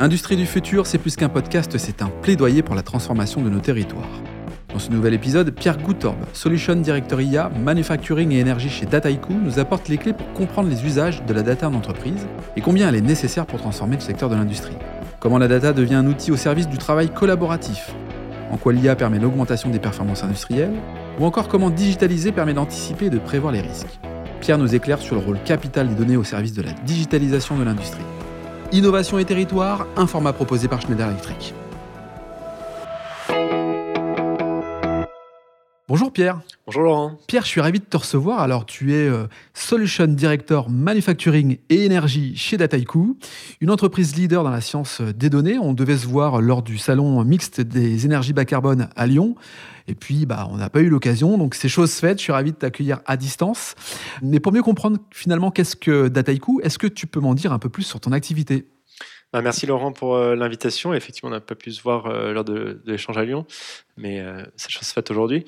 Industrie du futur, c'est plus qu'un podcast, c'est un plaidoyer pour la transformation de nos territoires. Dans ce nouvel épisode, Pierre Goutorbe, Solution Director IA, Manufacturing et Énergie chez Dataiku, nous apporte les clés pour comprendre les usages de la data en entreprise et combien elle est nécessaire pour transformer le secteur de l'industrie. Comment la data devient un outil au service du travail collaboratif? En quoi l'IA permet l'augmentation des performances industrielles? Ou encore comment digitaliser permet d'anticiper et de prévoir les risques? Pierre nous éclaire sur le rôle capital des données au service de la digitalisation de l'industrie. Innovation et territoire, un format proposé par Schneider Electric. Bonjour Pierre. Bonjour Laurent. Pierre, je suis ravi de te recevoir. Alors, tu es euh, Solution Director Manufacturing et Énergie chez Dataiku, une entreprise leader dans la science euh, des données. On devait se voir lors du salon mixte des énergies bas carbone à Lyon. Et puis, bah, on n'a pas eu l'occasion, donc c'est chose faite. Je suis ravi de t'accueillir à distance. Mais pour mieux comprendre finalement qu'est-ce que Dataiku, est-ce que tu peux m'en dire un peu plus sur ton activité? Bah, merci Laurent pour euh, l'invitation. Effectivement, on n'a pas pu se voir lors de, de l'échange à Lyon mais euh, c'est chose faite aujourd'hui.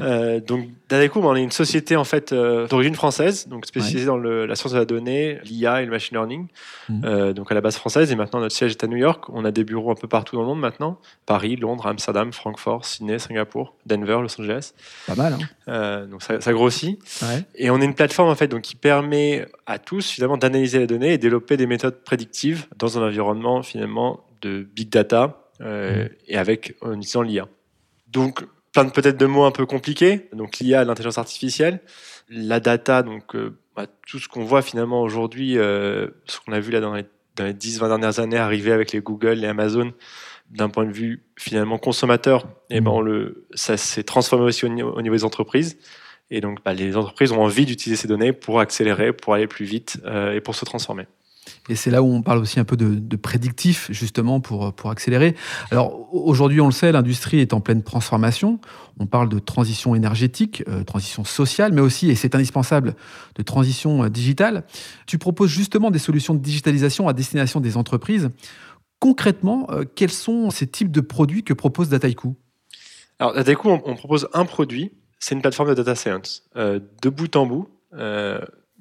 euh, donc, Dadeco, on est une société en fait euh, d'origine française, donc spécialisée dans le, la science de la donnée, l'IA et le machine learning. Mmh. Euh, donc à la base française, et maintenant notre siège est à New York. On a des bureaux un peu partout dans le monde maintenant Paris, Londres, Amsterdam, Francfort, Sydney, Singapour, Denver, Los Angeles. Pas mal. Hein euh, donc ça, ça grossit. Ouais. Et on est une plateforme en fait donc qui permet à tous finalement d'analyser les données et développer des méthodes prédictives dans un environnement finalement de big data mmh. et avec en utilisant l'IA. Donc, plein de peut-être de mots un peu compliqués. Donc, l'IA, l'intelligence artificielle, la data, donc euh, bah, tout ce qu'on voit finalement aujourd'hui, euh, ce qu'on a vu là dans les, dans les 10-20 dernières années arriver avec les Google, les Amazon, d'un point de vue finalement consommateur, et eh ben mmh. le, ça s'est transformé aussi au niveau, au niveau, des entreprises. Et donc, bah, les entreprises ont envie d'utiliser ces données pour accélérer, pour aller plus vite euh, et pour se transformer. Et c'est là où on parle aussi un peu de, de prédictif, justement, pour, pour accélérer. Alors, aujourd'hui, on le sait, l'industrie est en pleine transformation. On parle de transition énergétique, euh, transition sociale, mais aussi, et c'est indispensable, de transition euh, digitale. Tu proposes justement des solutions de digitalisation à destination des entreprises. Concrètement, euh, quels sont ces types de produits que propose Dataiku? Alors, Dataiku, on, propose un produit, c'est une plateforme de data science, de bout en bout,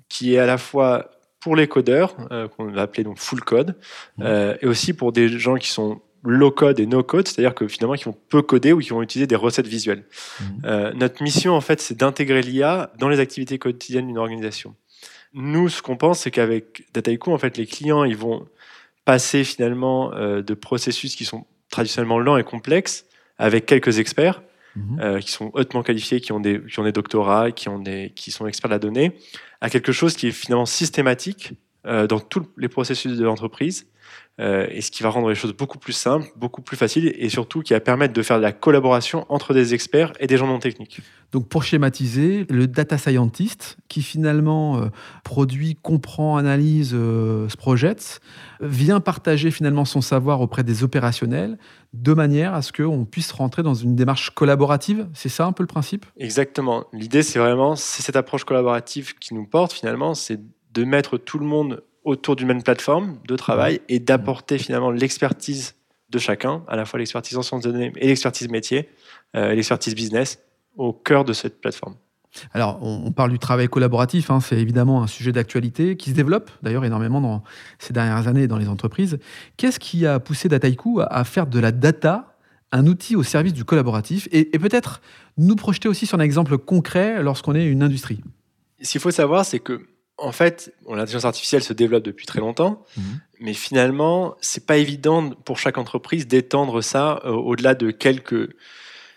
qui est à la fois pour les codeurs, euh, qu'on va appeler donc full code, mmh. euh, et aussi pour des gens qui sont low code et no code, c'est-à-dire que finalement qui vont peu coder ou qui vont utiliser des recettes visuelles. Mmh. Euh, notre mission en fait, c'est d'intégrer l'IA dans les activités quotidiennes d'une organisation. Nous, ce qu'on pense, c'est qu'avec Dataiku, en fait, les clients, ils vont passer finalement de processus qui sont traditionnellement lents et complexes avec quelques experts Mmh. Euh, qui sont hautement qualifiés, qui ont des, qui ont des doctorats, qui, qui sont experts de la donnée, à quelque chose qui est finalement systématique dans tous les processus de l'entreprise, euh, et ce qui va rendre les choses beaucoup plus simples, beaucoup plus faciles, et surtout qui va permettre de faire de la collaboration entre des experts et des gens non techniques. Donc pour schématiser, le data scientist qui finalement euh, produit, comprend, analyse, euh, se projette, vient partager finalement son savoir auprès des opérationnels de manière à ce qu'on puisse rentrer dans une démarche collaborative. C'est ça un peu le principe? Exactement. L'idée c'est vraiment, c'est cette approche collaborative qui nous porte finalement, c'est de mettre tout le monde autour d'une même plateforme de travail et d'apporter finalement l'expertise de chacun, à la fois l'expertise en sciences de données et l'expertise métier, euh, l'expertise business, au cœur de cette plateforme. Alors, on, parle du travail collaboratif, hein, c'est évidemment un sujet d'actualité qui se développe d'ailleurs énormément dans ces dernières années dans les entreprises. Qu'est-ce qui a poussé Dataiku à, faire de la data un outil au service du collaboratif et, et peut-être nous projeter aussi sur un exemple concret lorsqu'on est une industrie? Ce qu'il faut savoir, c'est que en fait, bon, l'intelligence artificielle se développe depuis très longtemps, mmh. mais finalement, c'est pas évident pour chaque entreprise d'étendre ça euh, au-delà de quelques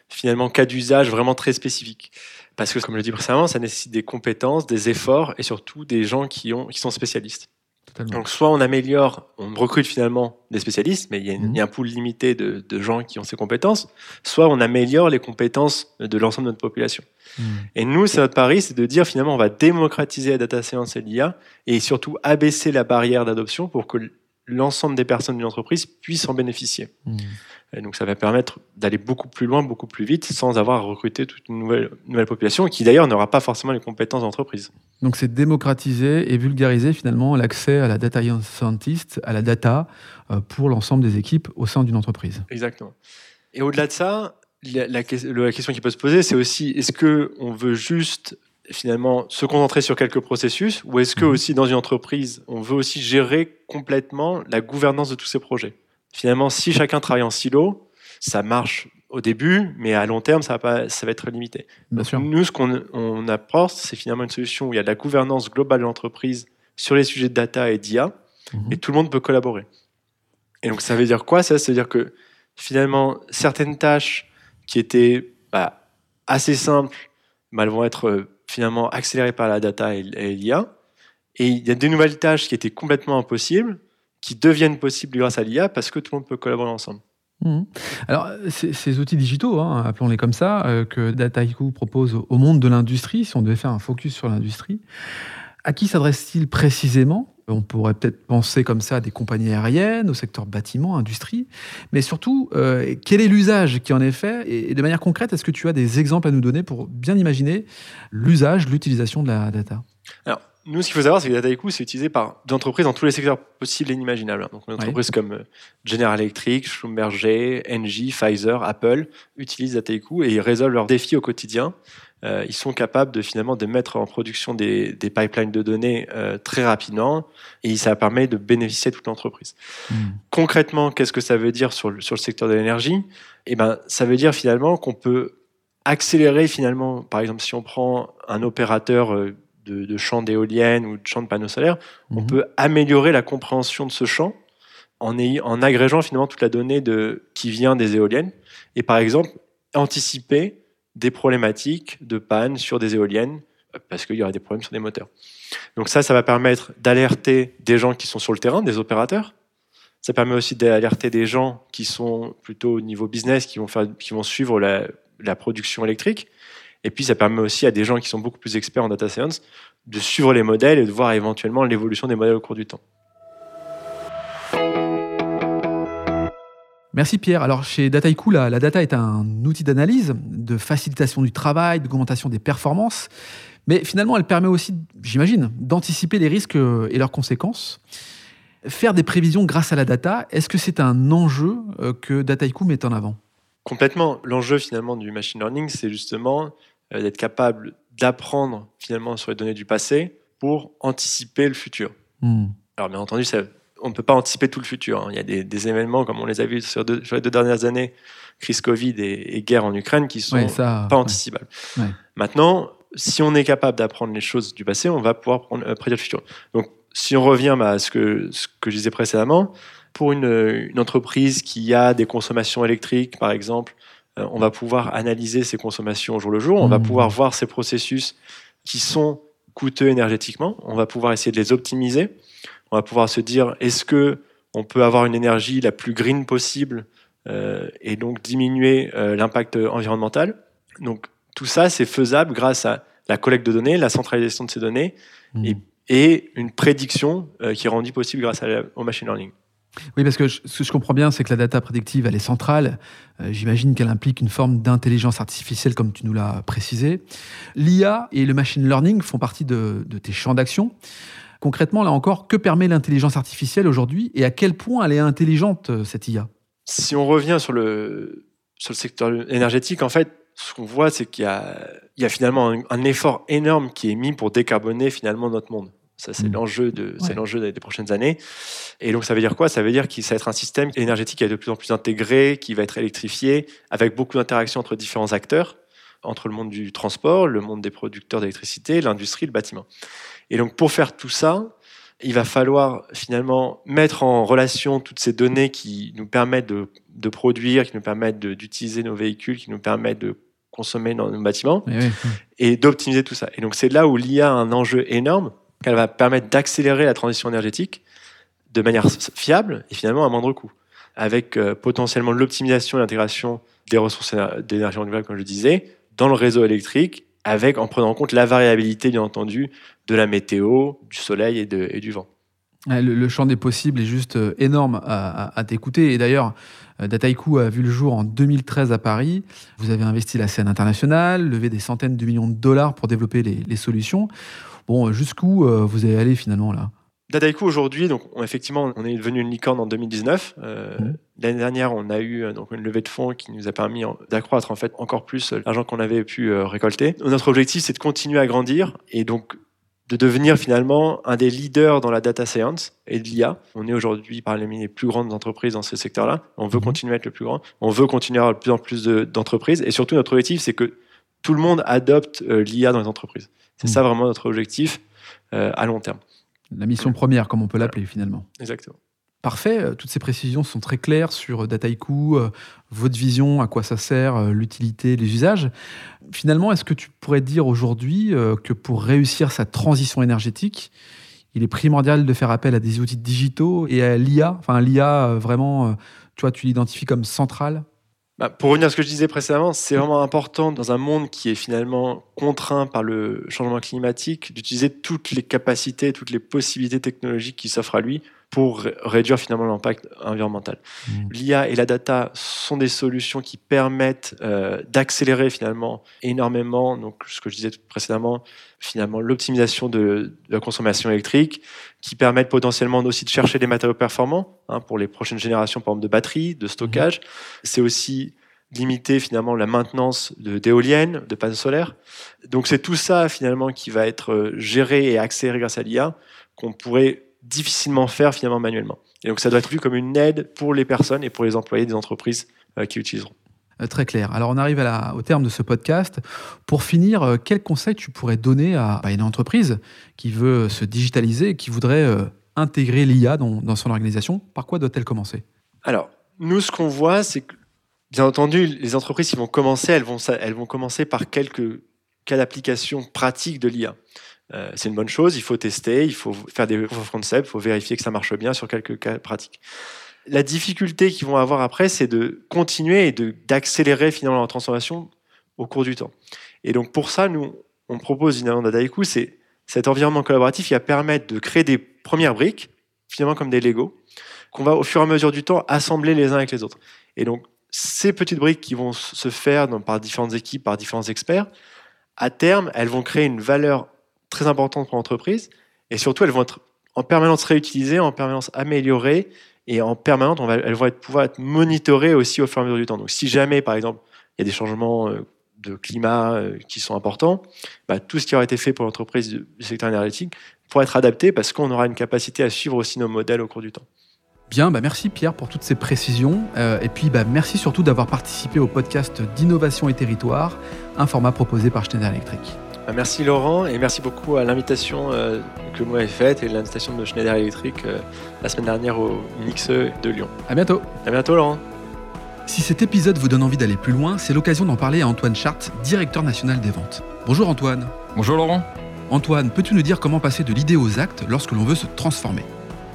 finalement cas d'usage vraiment très spécifiques. Parce que, comme je l'ai dit précédemment, ça nécessite des compétences, des efforts et surtout des gens qui, ont, qui sont spécialistes. Totalement. Donc, soit on améliore, on recrute finalement des spécialistes, mais il y a, une, mmh. il y a un pool limité de, de, gens qui ont ces compétences, soit on améliore les compétences de l'ensemble de notre population. Mmh. Et nous, c'est notre pari, c'est de dire finalement, on va démocratiser la data science et l'IA et surtout abaisser la barrière d'adoption pour que l'ensemble des personnes d'une entreprise puissent en bénéficier. Mmh. Et donc ça va permettre d'aller beaucoup plus loin, beaucoup plus vite, sans avoir à recruter toute une nouvelle, nouvelle population qui d'ailleurs n'aura pas forcément les compétences d'entreprise. Donc c'est démocratiser et vulgariser finalement l'accès à la data scientist, à la data, euh, pour l'ensemble des équipes au sein d'une entreprise. Exactement. Et au-delà de ça, la, la, la, question qui peut se poser, c'est aussi est-ce que on veut juste finalement se concentrer sur quelques processus ou est-ce que mmh. aussi dans une entreprise, on veut aussi gérer complètement la gouvernance de tous ces projets? Finalement, si chacun travaille en silo, ça marche au début, mais à long terme, ça va, pas, ça va être limité. Bien sûr. Nous, ce qu'on on apporte, c'est finalement une solution où il y a de la gouvernance globale de l'entreprise sur les sujets de data et d'IA, Mhm. et tout le monde peut collaborer. Et donc, ça veut dire quoi Ça, ça veut dire que finalement, certaines tâches qui étaient bah, assez simples, bah, elles vont être euh, finalement accélérées par la data et, et l'IA. Et il y a des nouvelles tâches qui étaient complètement impossibles, qui deviennent possibles grâce à l'IA parce que tout le monde peut collaborer ensemble. Mhm. Alors, ces, ces outils digitaux, hein, appelons-les comme ça, euh, que Dataiku propose au monde de l'industrie, si on devait faire un focus sur l'industrie, à qui s'adresse-t-il précisément? On pourrait peut-être penser comme ça à des compagnies aériennes, au secteur bâtiment, industrie, mais surtout, euh, quel est l'usage qui en est fait? Et et de manière concrète, est-ce que tu as des exemples à nous donner pour bien imaginer l'usage, l'utilisation de la data? Alors, nous, ce qu'il faut savoir, c'est que Dataiku, c'est utilisé par des entreprises dans tous les secteurs possibles et inimaginables. Donc, une entreprise comme euh, General Electric, Schlumberger, Engie, Pfizer, Apple utilisent Dataiku et ils résolvent leurs défis au quotidien. Euh, ils sont capables de finalement de mettre en production des, des pipelines de données euh, très rapidement et ça permet de bénéficier de toute l'entreprise. Concrètement, qu'est-ce que ça veut dire sur le, sur le secteur de l'énergie? Eh ben, ça veut dire finalement qu'on peut accélérer finalement, par exemple, si on prend un opérateur euh, de, de champ d'éoliennes ou de champ de panneaux solaires, on Mhm. peut améliorer la compréhension de ce champ en, ayant- en agrégeant finalement toute la donnée de, qui vient des éoliennes et par exemple anticiper des problématiques de panne sur des éoliennes euh, parce qu'il y aura des problèmes sur des moteurs. Donc ça, ça va permettre d'alerter des gens qui sont sur le terrain, des opérateurs. Ça permet aussi d'alerter des gens qui sont plutôt au niveau business, qui vont, faire, qui vont suivre la, la production électrique. Et puis ça permet aussi à des gens qui sont beaucoup plus experts en data science de suivre les modèles et de voir éventuellement l'évolution des modèles au cours du temps. Merci Pierre. Alors chez Dataiku, la, la data est un outil d'analyse, de facilitation du travail, d'augmentation des performances, mais finalement elle permet aussi, j'imagine, d'anticiper les risques euh, et leurs conséquences. Faire des prévisions grâce à la data, est-ce que c'est un enjeu euh, que Dataiku met en avant? Complètement. L'enjeu finalement du machine learning, c'est justement d'être capable d'apprendre finalement sur les données du passé pour anticiper le futur. Hmm. Alors bien entendu, ça, on ne peut pas anticiper tout le futur. hein. Il y a des, des événements, comme on les a vus sur, deux- sur les deux dernières années, crise Covid et, et guerre en Ukraine, qui sont Ouais, ça, pas ouais. anticipables. Ouais. Maintenant, si on est capable d'apprendre les choses du passé, on va pouvoir prendre- euh, prédire le futur. Donc, si on revient bah, à ce que, ce que je disais précédemment, pour une, une entreprise qui a des consommations électriques, par exemple, euh, on va pouvoir analyser ses consommations au jour le jour, on va Mhm. pouvoir voir ces processus qui sont coûteux énergétiquement, on va pouvoir essayer de les optimiser, on va pouvoir se dire est-ce que on peut avoir une énergie la plus green possible euh, et donc diminuer euh, l'impact environnemental. Donc tout ça, c'est faisable grâce à la collecte de données, la centralisation de ces données Hmm. Et- et une prédiction euh, qui est rendue possible grâce à la- au machine learning. Oui, parce que ce que je comprends bien, c'est que la data prédictive, elle est centrale. Euh, J'imagine qu'elle implique une forme d'intelligence artificielle, comme tu nous l'as précisé. L'IA et le machine learning font partie de, tes champs d'action. Concrètement, là encore, que permet l'intelligence artificielle aujourd'hui et à quel point elle est intelligente, euh, cette IA Si on revient sur le, sur le secteur énergétique, en fait, ce qu'on voit, c'est qu'il y a, finalement un effort énorme qui est mis pour décarboner finalement notre monde. Ça, c'est Mm. l'enjeu de, c'est Ouais. l'enjeu des, des prochaines années. Et donc, ça veut dire quoi? Ça veut dire qu'il ça va être un système énergétique qui est de plus en plus intégré, qui va être électrifié, avec beaucoup d'interactions entre différents acteurs, entre le monde du transport, le monde des producteurs d'électricité, l'industrie, le bâtiment. Et donc, pour faire tout ça, il va falloir finalement mettre en relation toutes ces données qui nous permettent de, de produire, qui nous permettent d'utiliser nos véhicules, qui nous permettent de consommer dans nos bâtiments oui. et d'optimiser tout ça. Et donc c'est là où l'IA a un enjeu énorme, qu'elle va permettre d'accélérer la transition énergétique de manière fiable et finalement à moindre coût, avec euh, potentiellement l'optimisation et l'intégration des ressources éner- d'énergie renouvelable, comme je disais, dans le réseau électrique, avec en prenant en compte la variabilité, bien entendu, de la météo, du soleil et, du vent. Le, champ des possibles est juste euh, énorme à, t'écouter. Et d'ailleurs, euh, Dataiku a vu le jour en 2013 à Paris. Vous avez investi la scène internationale, levé des centaines de millions de dollars pour développer les solutions. Bon, euh, jusqu'où euh, vous allez aller finalement là? Dataiku aujourd'hui, donc on- effectivement, on est devenu une licorne en 2019. Euh. L'année dernière, on a eu donc une levée de fonds qui nous a permis d'accroître en fait encore plus l'argent qu'on avait pu euh, récolter. Notre objectif, c'est de continuer à grandir et donc de devenir finalement un des leaders dans la data science et de l'IA. On est aujourd'hui parmi les plus grandes entreprises dans ce secteur-là. On veut mhm. continuer à être le plus grand. On veut continuer à avoir de plus en plus d'entreprises. et surtout, notre objectif, c'est que tout le monde adopte euh, l'IA dans les entreprises. C'est ça mhm. vraiment notre objectif euh, à long terme. La mission première, comme on peut l'appeler finalement. Exactement. Parfait, euh, toutes ces précisions sont très claires sur Dataiku, votre vision, à quoi ça sert, l'utilité, les usages. Finalement, est-ce que tu pourrais dire aujourd'hui que pour réussir sa transition énergétique, il est primordial de faire appel à des outils digitaux et à l'IA, enfin l'IA vraiment, tu vois, tu l'identifies comme centrale? Bah, pour revenir à ce que je disais précédemment, c'est vraiment important dans un monde qui est finalement contraint par le changement climatique d'utiliser toutes les capacités, toutes les possibilités technologiques qui s'offrent à lui pour réduire finalement l'impact environnemental. Mmh. L'IA et la data sont des solutions qui permettent euh, d'accélérer finalement énormément, donc ce que je disais précédemment, finalement l'optimisation de, la consommation électrique, qui permettent potentiellement aussi de chercher des matériaux performants hein, pour les prochaines générations, par exemple de batteries, de stockage. Mmh. C'est aussi limiter finalement la maintenance d'éoliennes, de, de panneaux solaires. Donc c'est tout ça finalement qui va être euh, géré et accéléré grâce à l'IA qu'on pourrait difficilement faire finalement manuellement. Et donc ça doit être vu comme une aide pour les personnes et pour les employés des entreprises euh, qui utiliseront. Euh, très clair. Alors on arrive au terme de ce podcast. Pour finir, euh, quel conseil tu pourrais donner à, une entreprise qui veut se digitaliser et qui voudrait intégrer l'IA dans, son organisation? Par quoi doit-elle commencer? Alors, nous, ce qu'on voit, c'est que, bien entendu, les entreprises qui vont commencer, elles vont, elles vont commencer par quelques cas d'application pratiques de l'IA. Euh, c'est une bonne chose, il faut tester, il faut faire des proof il faut vérifier que ça marche bien sur quelques cas pratiques. La difficulté qu'ils vont avoir après, c'est de continuer et d'accélérer finalement leur transformation au cours du temps. Et donc pour ça, nous, on propose finalement Dadaiku, c'est cet environnement collaboratif qui va permettre de créer des premières briques, finalement comme des Lego, qu'on va au fur et à mesure du temps assembler les uns avec les autres. Et donc ces petites briques qui vont se faire par différentes équipes, par différents experts, à terme, elles vont créer une valeur très importantes pour l'entreprise. Et surtout, elles vont être en permanence réutilisées, en permanence améliorées et en permanence, elles vont être, pouvoir être monitorées aussi au fur et à mesure du temps. Donc, si jamais, par exemple, il y a des changements euh, de climat euh, qui sont importants, bah, tout ce qui aura été fait pour l'entreprise du secteur énergétique pourra être adapté parce qu'on aura une capacité à suivre aussi nos modèles au cours du temps. Bien, bah merci Pierre pour toutes ces précisions. Euh, et puis bah merci surtout d'avoir participé au podcast d'innovation et territoire, un format proposé par Schneider Electric. Bah, merci Laurent et merci beaucoup à l'invitation euh, que vous m'avez faite et l'invitation de Schneider Electric euh, la semaine dernière au Mix de Lyon. À bientôt. À bientôt Laurent. Si cet épisode vous donne envie d'aller plus loin, c'est l'occasion d'en parler à Antoine Chart, directeur national des ventes. Bonjour Antoine. Bonjour Laurent. Antoine, peux-tu nous dire comment passer de l'idée aux actes lorsque l'on veut se transformer?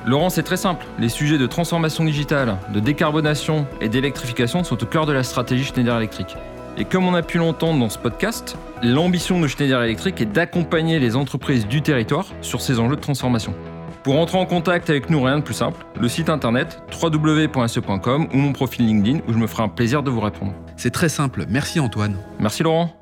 Laurent, c'est très simple. Les sujets de transformation digitale, de décarbonation et d'électrification sont au cœur de la stratégie Schneider Electric. Et comme on a pu l'entendre dans ce podcast, l'ambition de Schneider Electric est d'accompagner les entreprises du territoire sur ces enjeux de transformation. Pour entrer en contact avec nous, rien de plus simple, le site internet www.se.com ou mon profil LinkedIn où je me ferai un plaisir de vous répondre. C'est très simple, merci Antoine. Merci Laurent.